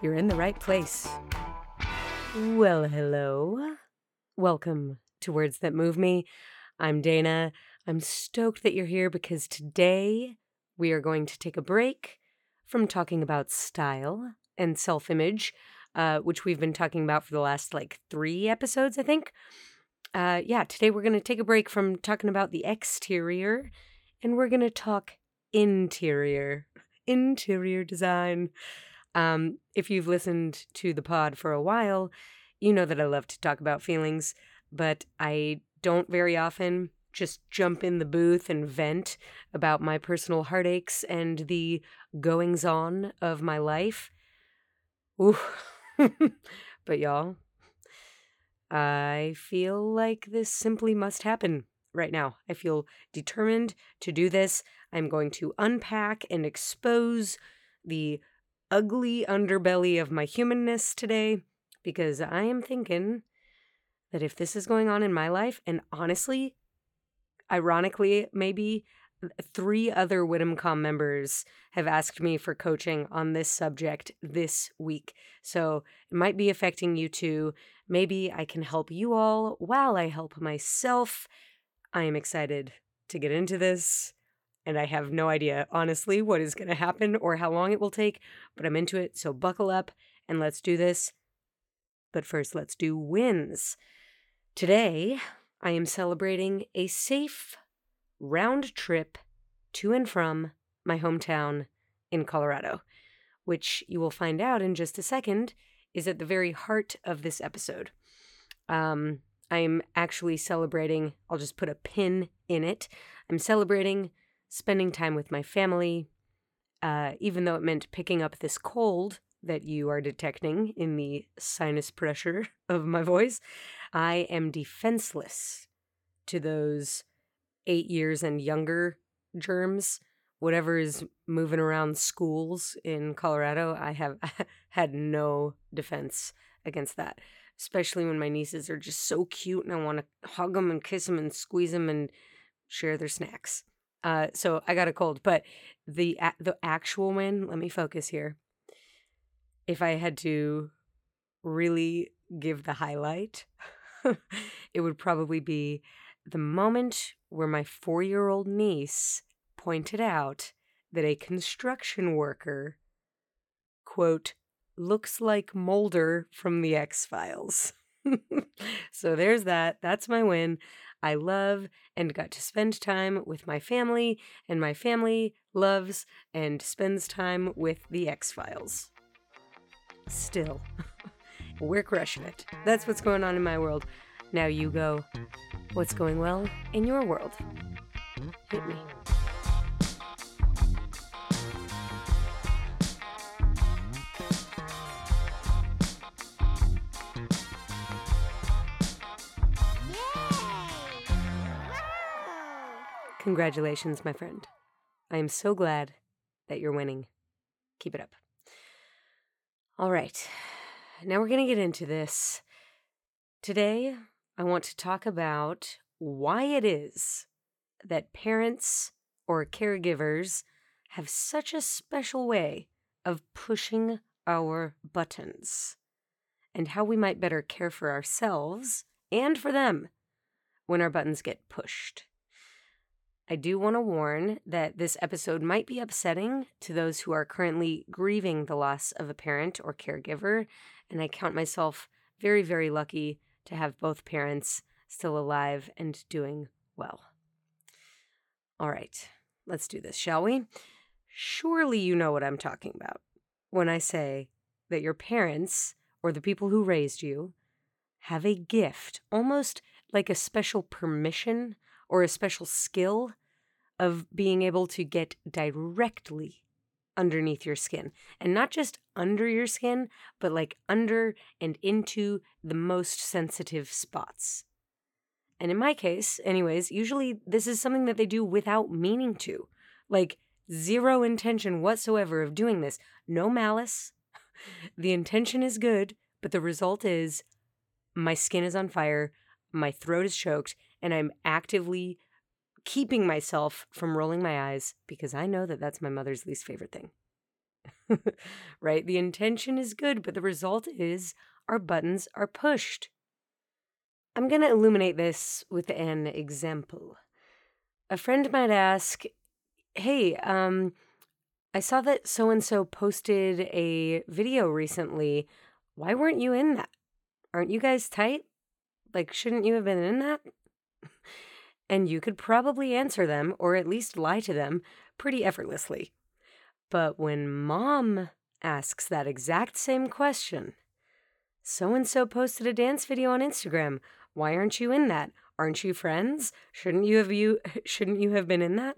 you're in the right place. Well, hello. Welcome to Words That Move Me. I'm Dana. I'm stoked that you're here because today we are going to take a break from talking about style and self image, uh, which we've been talking about for the last like three episodes, I think. Uh, yeah, today we're going to take a break from talking about the exterior and we're going to talk interior, interior design. Um, if you've listened to the pod for a while, you know that I love to talk about feelings, but I don't very often just jump in the booth and vent about my personal heartaches and the goings on of my life. Ooh. but y'all, I feel like this simply must happen right now. I feel determined to do this. I'm going to unpack and expose the ugly underbelly of my humanness today because I am thinking that if this is going on in my life, and honestly, ironically, maybe three other WITMCOM members have asked me for coaching on this subject this week. So it might be affecting you too. Maybe I can help you all while I help myself. I am excited to get into this and I have no idea, honestly, what is going to happen or how long it will take, but I'm into it. So buckle up and let's do this. But first, let's do wins. Today, I am celebrating a safe round trip to and from my hometown in Colorado, which you will find out in just a second is at the very heart of this episode. Um, I'm actually celebrating, I'll just put a pin in it. I'm celebrating spending time with my family, uh, even though it meant picking up this cold that you are detecting in the sinus pressure of my voice, I am defenseless to those eight years and younger germs. Whatever is moving around schools in Colorado, I have had no defense against that. Especially when my nieces are just so cute and I want to hug them and kiss them and squeeze them and share their snacks. Uh, so I got a cold, but the the actual win. Let me focus here. If I had to really give the highlight, it would probably be the moment where my four year old niece pointed out that a construction worker, quote, looks like Mulder from the X Files. so there's that. That's my win. I love and got to spend time with my family, and my family loves and spends time with the X Files. Still, we're crushing it. That's what's going on in my world. Now you go. What's going well in your world? Hit me. Congratulations, my friend. I am so glad that you're winning. Keep it up. All right, now we're going to get into this. Today, I want to talk about why it is that parents or caregivers have such a special way of pushing our buttons and how we might better care for ourselves and for them when our buttons get pushed. I do want to warn that this episode might be upsetting to those who are currently grieving the loss of a parent or caregiver, and I count myself very, very lucky to have both parents still alive and doing well. All right, let's do this, shall we? Surely you know what I'm talking about when I say that your parents or the people who raised you have a gift, almost like a special permission or a special skill of being able to get directly underneath your skin. And not just under your skin, but like under and into the most sensitive spots. And in my case, anyways, usually this is something that they do without meaning to. Like, zero intention whatsoever of doing this. No malice. The intention is good, but the result is my skin is on fire, my throat is choked, and I'm actively keeping myself from rolling my eyes because I know that that's my mother's least favorite thing. right? The intention is good, but the result is our buttons are pushed. I'm going to illuminate this with an example. A friend might ask, Hey, um, I saw that so and so posted a video recently. Why weren't you in that? Aren't you guys tight? Like, shouldn't you have been in that? And you could probably answer them, or at least lie to them, pretty effortlessly. But when mom asks that exact same question, so and so posted a dance video on Instagram. Why aren't you in that? Aren't you friends? Shouldn't you have you shouldn't you have been in that?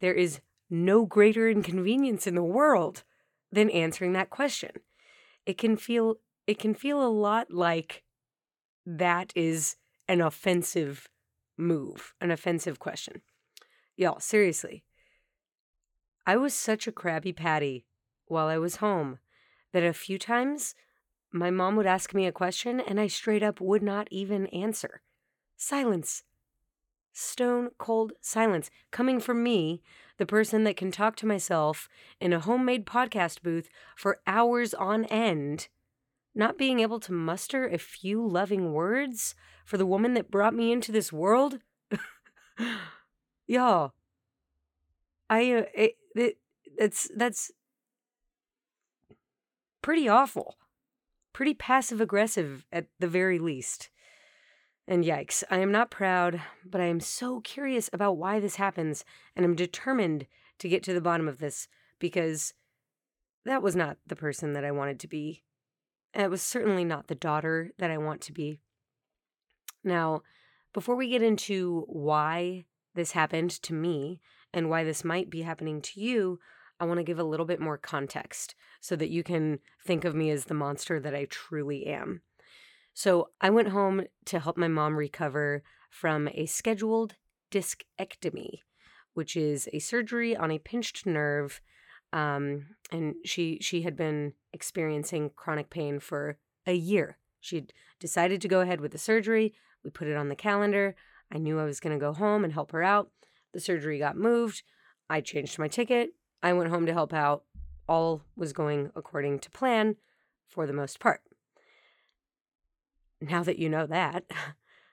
There is no greater inconvenience in the world than answering that question. It can feel it can feel a lot like that is an offensive move, an offensive question. Y'all, seriously. I was such a crabby patty while I was home that a few times my mom would ask me a question and I straight up would not even answer. Silence. Stone cold silence coming from me, the person that can talk to myself in a homemade podcast booth for hours on end, not being able to muster a few loving words for the woman that brought me into this world. Y'all, I uh, it, it, it's that's pretty awful pretty passive aggressive at the very least. And yikes, I am not proud, but I am so curious about why this happens, and I'm determined to get to the bottom of this because that was not the person that I wanted to be. It was certainly not the daughter that I want to be. Now, before we get into why this happened to me and why this might be happening to you, I want to give a little bit more context so that you can think of me as the monster that I truly am. So, I went home to help my mom recover from a scheduled discectomy, which is a surgery on a pinched nerve. Um, and she she had been experiencing chronic pain for a year. She'd decided to go ahead with the surgery. We put it on the calendar. I knew I was going to go home and help her out. The surgery got moved. I changed my ticket. I went home to help out. All was going according to plan for the most part. Now that you know that,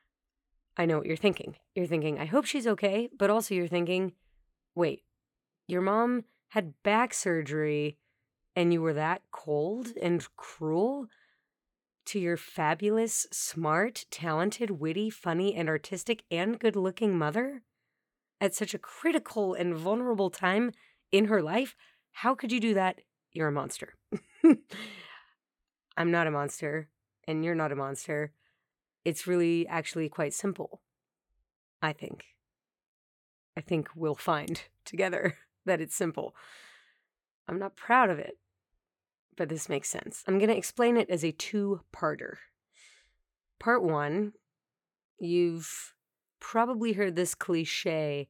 I know what you're thinking. You're thinking, I hope she's okay, but also you're thinking, wait, your mom had back surgery and you were that cold and cruel to your fabulous, smart, talented, witty, funny, and artistic and good looking mother at such a critical and vulnerable time in her life. How could you do that? You're a monster. I'm not a monster, and you're not a monster. It's really actually quite simple, I think. I think we'll find together that it's simple. I'm not proud of it, but this makes sense. I'm going to explain it as a two parter. Part one, you've probably heard this cliche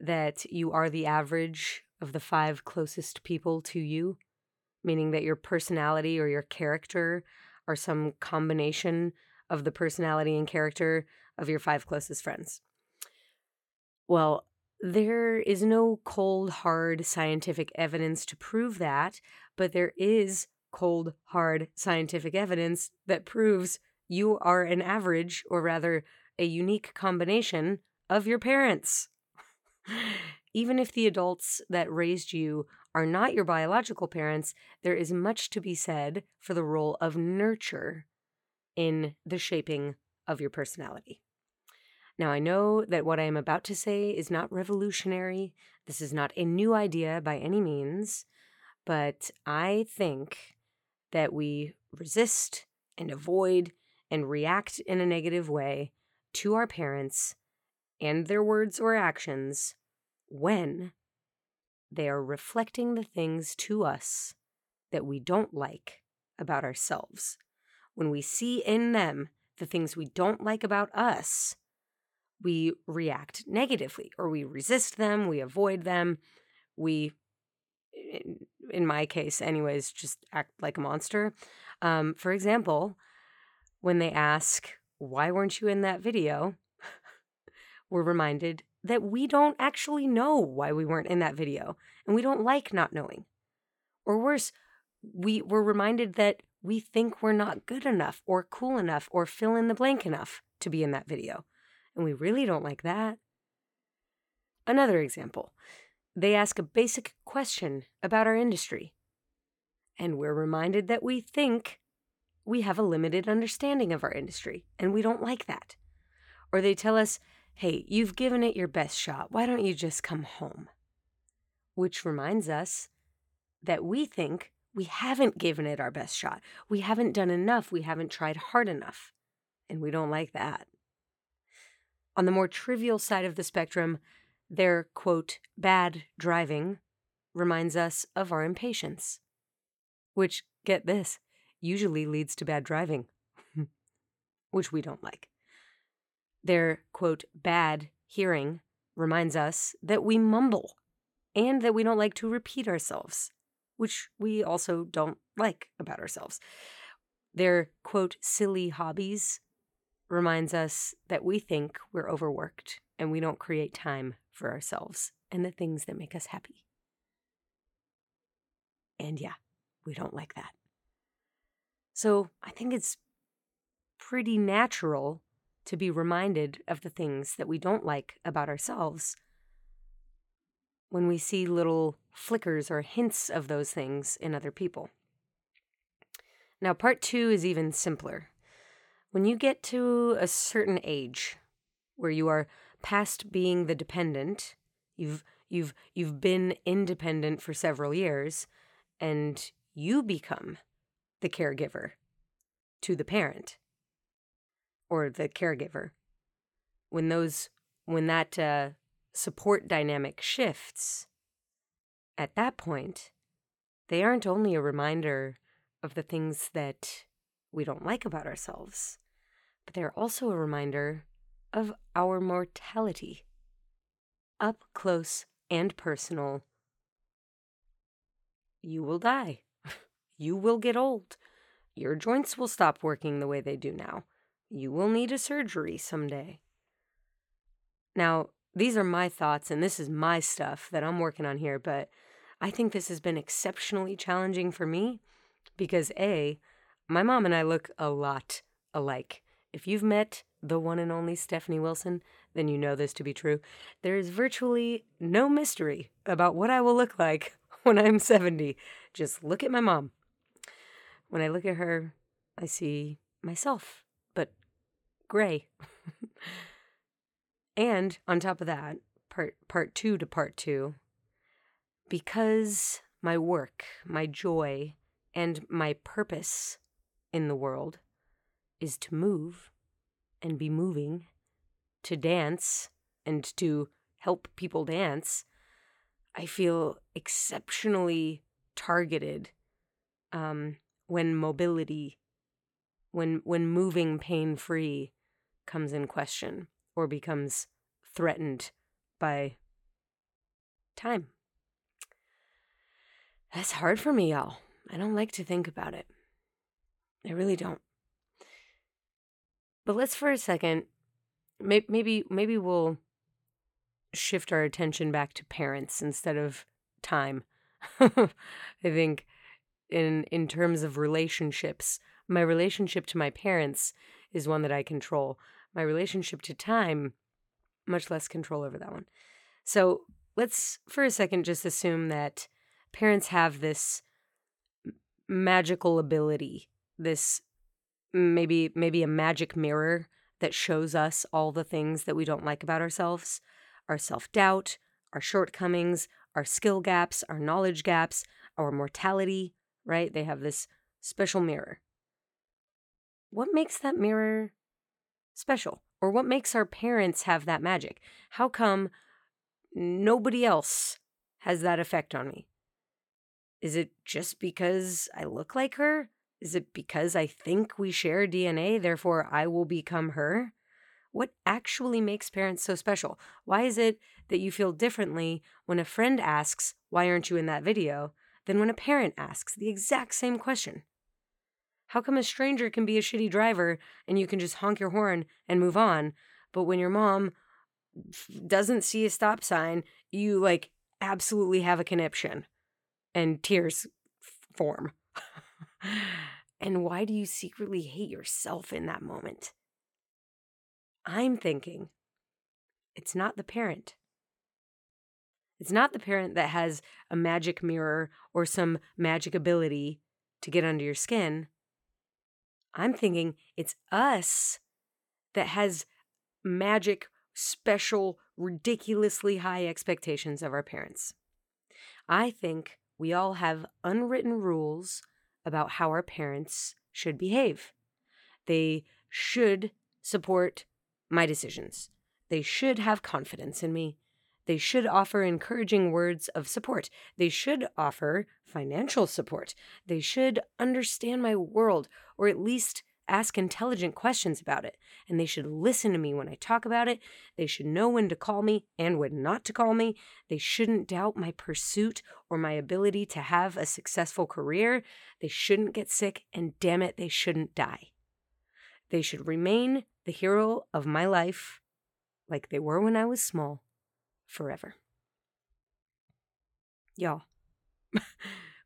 that you are the average of the five closest people to you, meaning that your personality or your character are some combination of the personality and character of your five closest friends. Well, there is no cold, hard scientific evidence to prove that, but there is cold, hard scientific evidence that proves you are an average, or rather, a unique combination of your parents. Even if the adults that raised you are not your biological parents, there is much to be said for the role of nurture in the shaping of your personality. Now, I know that what I am about to say is not revolutionary. This is not a new idea by any means, but I think that we resist and avoid and react in a negative way to our parents and their words or actions when they are reflecting the things to us that we don't like about ourselves. When we see in them the things we don't like about us, we react negatively or we resist them, we avoid them, we, in my case, anyways, just act like a monster. Um, for example, when they ask, Why weren't you in that video? we're reminded that we don't actually know why we weren't in that video and we don't like not knowing. Or worse, we were reminded that we think we're not good enough or cool enough or fill in the blank enough to be in that video. And we really don't like that. Another example they ask a basic question about our industry. And we're reminded that we think we have a limited understanding of our industry, and we don't like that. Or they tell us, hey, you've given it your best shot. Why don't you just come home? Which reminds us that we think we haven't given it our best shot. We haven't done enough. We haven't tried hard enough. And we don't like that. On the more trivial side of the spectrum, their quote, bad driving reminds us of our impatience, which, get this, usually leads to bad driving, which we don't like. Their quote, bad hearing reminds us that we mumble and that we don't like to repeat ourselves, which we also don't like about ourselves. Their quote, silly hobbies reminds us that we think we're overworked and we don't create time for ourselves and the things that make us happy. And yeah, we don't like that. So I think it's pretty natural to be reminded of the things that we don't like about ourselves when we see little flickers or hints of those things in other people. Now, part two is even simpler. When you get to a certain age where you are past being the dependent, you've you've you've been independent for several years and you become the caregiver to the parent or the caregiver. When those when that uh, support dynamic shifts, at that point, they aren't only a reminder of the things that we don't like about ourselves, but they're also a reminder of our mortality. Up close and personal. You will die. you will get old. Your joints will stop working the way they do now. You will need a surgery someday. Now, these are my thoughts and this is my stuff that I'm working on here, but I think this has been exceptionally challenging for me because A, my mom and I look a lot alike. If you've met the one and only Stephanie Wilson, then you know this to be true. There is virtually no mystery about what I will look like when I'm 70. Just look at my mom. When I look at her, I see myself, but gray. and on top of that, part part 2 to part 2, because my work, my joy, and my purpose in the world is to move and be moving, to dance and to help people dance, I feel exceptionally targeted um, when mobility, when when moving pain free comes in question or becomes threatened by time. That's hard for me, y'all. I don't like to think about it. I really don't. But let's for a second, maybe maybe we'll shift our attention back to parents instead of time. I think in in terms of relationships, my relationship to my parents is one that I control. My relationship to time, much less control over that one. So let's for a second just assume that parents have this magical ability, this maybe maybe a magic mirror that shows us all the things that we don't like about ourselves, our self-doubt, our shortcomings, our skill gaps, our knowledge gaps, our mortality, right? They have this special mirror. What makes that mirror special? Or what makes our parents have that magic? How come nobody else has that effect on me? Is it just because I look like her? Is it because I think we share DNA, therefore I will become her? What actually makes parents so special? Why is it that you feel differently when a friend asks, Why aren't you in that video? than when a parent asks the exact same question? How come a stranger can be a shitty driver and you can just honk your horn and move on, but when your mom doesn't see a stop sign, you like absolutely have a conniption and tears form? And why do you secretly hate yourself in that moment? I'm thinking it's not the parent. It's not the parent that has a magic mirror or some magic ability to get under your skin. I'm thinking it's us that has magic, special, ridiculously high expectations of our parents. I think we all have unwritten rules about how our parents should behave. They should support my decisions. They should have confidence in me. They should offer encouraging words of support. They should offer financial support. They should understand my world, or at least ask intelligent questions about it. And they should listen to me when I talk about it. They should know when to call me and when not to call me. They shouldn't doubt my pursuit or my ability to have a successful career. They shouldn't get sick, and damn it, they shouldn't die. They should remain the hero of my life like they were when I was small forever. Y'all,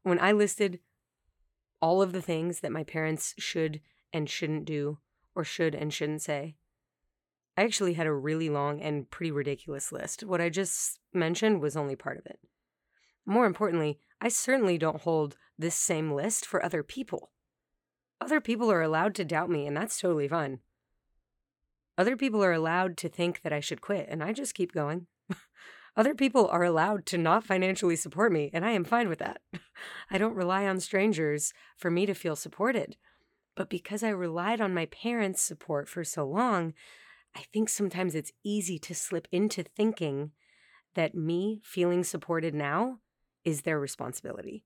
when I listed all of the things that my parents should and shouldn't do, or should and shouldn't say, I actually had a really long and pretty ridiculous list. What I just mentioned was only part of it. More importantly, I certainly don't hold this same list for other people. Other people are allowed to doubt me, and that's totally fine. Other people are allowed to think that I should quit, and I just keep going. Other people are allowed to not financially support me, and I am fine with that. I don't rely on strangers for me to feel supported. But because I relied on my parents' support for so long, I think sometimes it's easy to slip into thinking that me feeling supported now is their responsibility.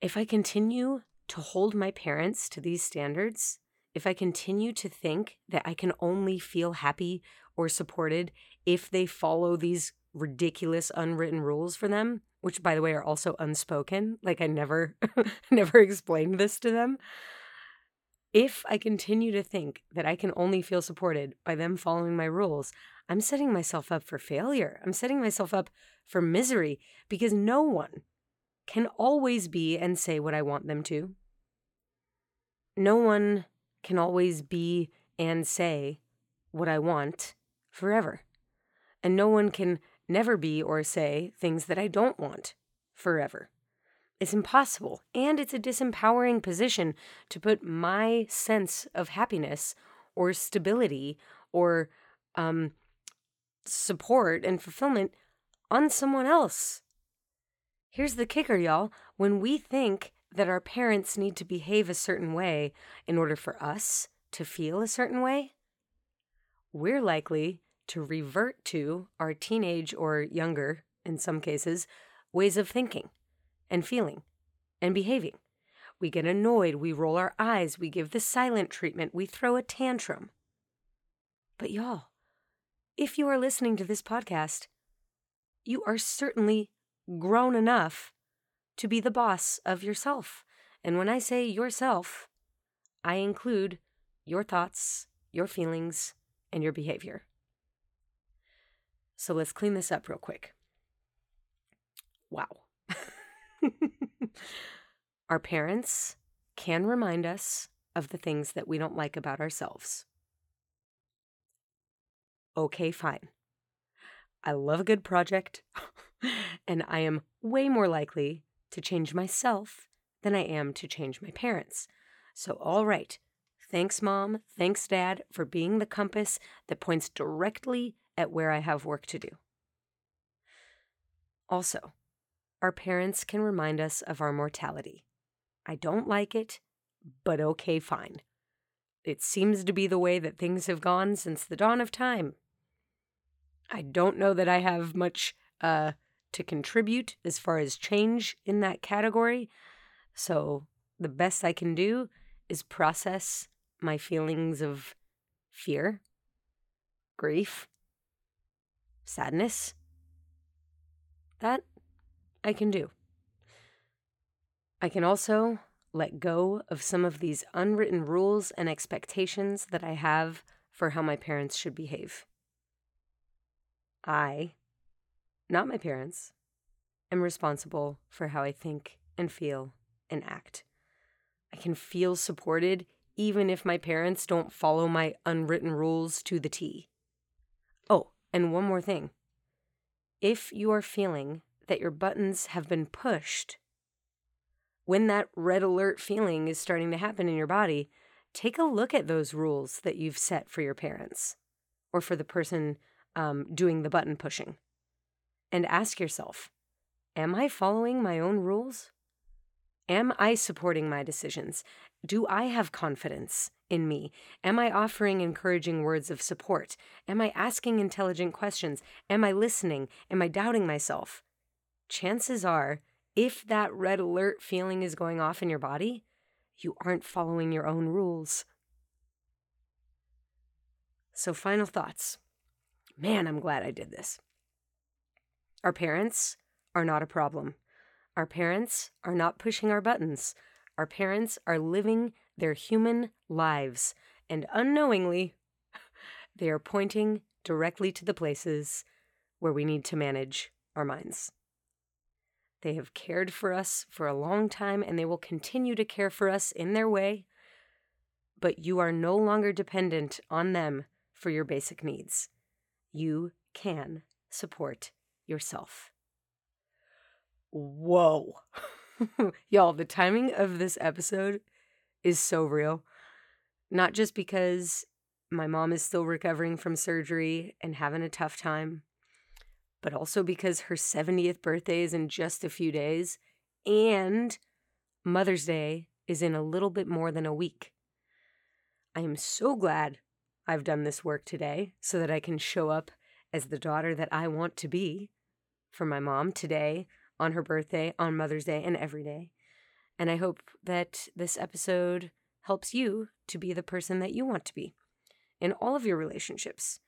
If I continue to hold my parents to these standards, if I continue to think that I can only feel happy or supported if they follow these ridiculous unwritten rules for them, which by the way are also unspoken, like I never never explained this to them. If I continue to think that I can only feel supported by them following my rules, I'm setting myself up for failure. I'm setting myself up for misery because no one can always be and say what I want them to. No one can always be and say what I want forever. And no one can never be or say things that I don't want forever. It's impossible. And it's a disempowering position to put my sense of happiness or stability or um, support and fulfillment on someone else. Here's the kicker, y'all. When we think that our parents need to behave a certain way in order for us to feel a certain way, we're likely to revert to our teenage or younger, in some cases, ways of thinking and feeling and behaving. We get annoyed, we roll our eyes, we give the silent treatment, we throw a tantrum. But y'all, if you are listening to this podcast, you are certainly grown enough to be the boss of yourself. And when I say yourself, I include your thoughts, your feelings, and your behavior. So let's clean this up real quick. Wow. Our parents can remind us of the things that we don't like about ourselves. Okay, fine. I love a good project, and I am way more likely to change myself than I am to change my parents. So, all right. Thanks, mom. Thanks, dad, for being the compass that points directly at where I have work to do. Also, our parents can remind us of our mortality. I don't like it, but okay, fine. It seems to be the way that things have gone since the dawn of time. I don't know that I have much uh, to contribute as far as change in that category. So the best I can do is process my feelings of fear, grief, sadness. That I can do. I can also let go of some of these unwritten rules and expectations that I have for how my parents should behave. I, not my parents, am responsible for how I think and feel and act. I can feel supported even if my parents don't follow my unwritten rules to the T. And one more thing. If you are feeling that your buttons have been pushed, when that red alert feeling is starting to happen in your body, take a look at those rules that you've set for your parents or for the person um, doing the button pushing and ask yourself Am I following my own rules? Am I supporting my decisions? Do I have confidence in me? Am I offering encouraging words of support? Am I asking intelligent questions? Am I listening? Am I doubting myself? Chances are, if that red alert feeling is going off in your body, you aren't following your own rules. So, final thoughts. Man, I'm glad I did this. Our parents are not a problem. Our parents are not pushing our buttons. Our parents are living their human lives, and unknowingly, they are pointing directly to the places where we need to manage our minds. They have cared for us for a long time, and they will continue to care for us in their way, but you are no longer dependent on them for your basic needs. You can support yourself. Whoa. Y'all, the timing of this episode is so real. Not just because my mom is still recovering from surgery and having a tough time, but also because her 70th birthday is in just a few days and Mother's Day is in a little bit more than a week. I am so glad I've done this work today so that I can show up as the daughter that I want to be for my mom today, on her birthday, on Mother's Day, and every day. And I hope that this episode helps you to be the person that you want to be in all of your relationships.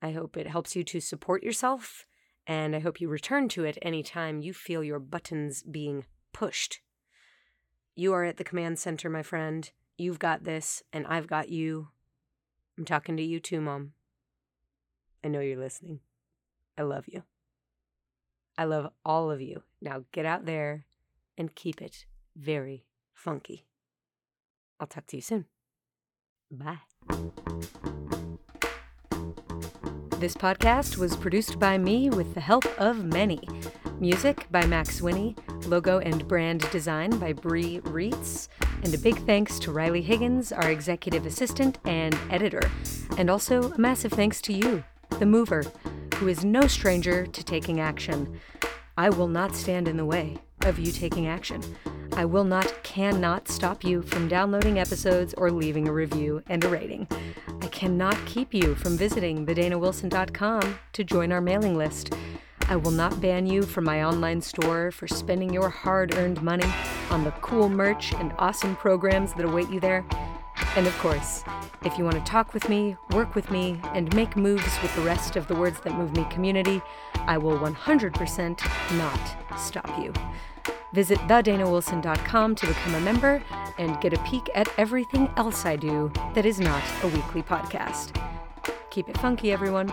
I hope it helps you to support yourself, and I hope you return to it anytime you feel your buttons being pushed. You are at the command center, my friend. You've got this, and I've got you. I'm talking to you too, Mom. I know you're listening. I love you. I love all of you. Now get out there and keep it very funky. I'll talk to you soon. Bye. This podcast was produced by me with the help of many. Music by Max Winnie, logo and brand design by Bree Reitz, and a big thanks to Riley Higgins, our executive assistant and editor. And also a massive thanks to you, the mover, who is no stranger to taking action. I will not stand in the way of you taking action. I will not, cannot stop you from downloading episodes or leaving a review and a rating. I cannot keep you from visiting thedanawilson.com to join our mailing list. I will not ban you from my online store for spending your hard earned money on the cool merch and awesome programs that await you there. And of course, if you want to talk with me, work with me, and make moves with the rest of the Words That Move Me community, I will 100% not stop you. Visit thedanawilson.com to become a member and get a peek at everything else I do that is not a weekly podcast. Keep it funky, everyone.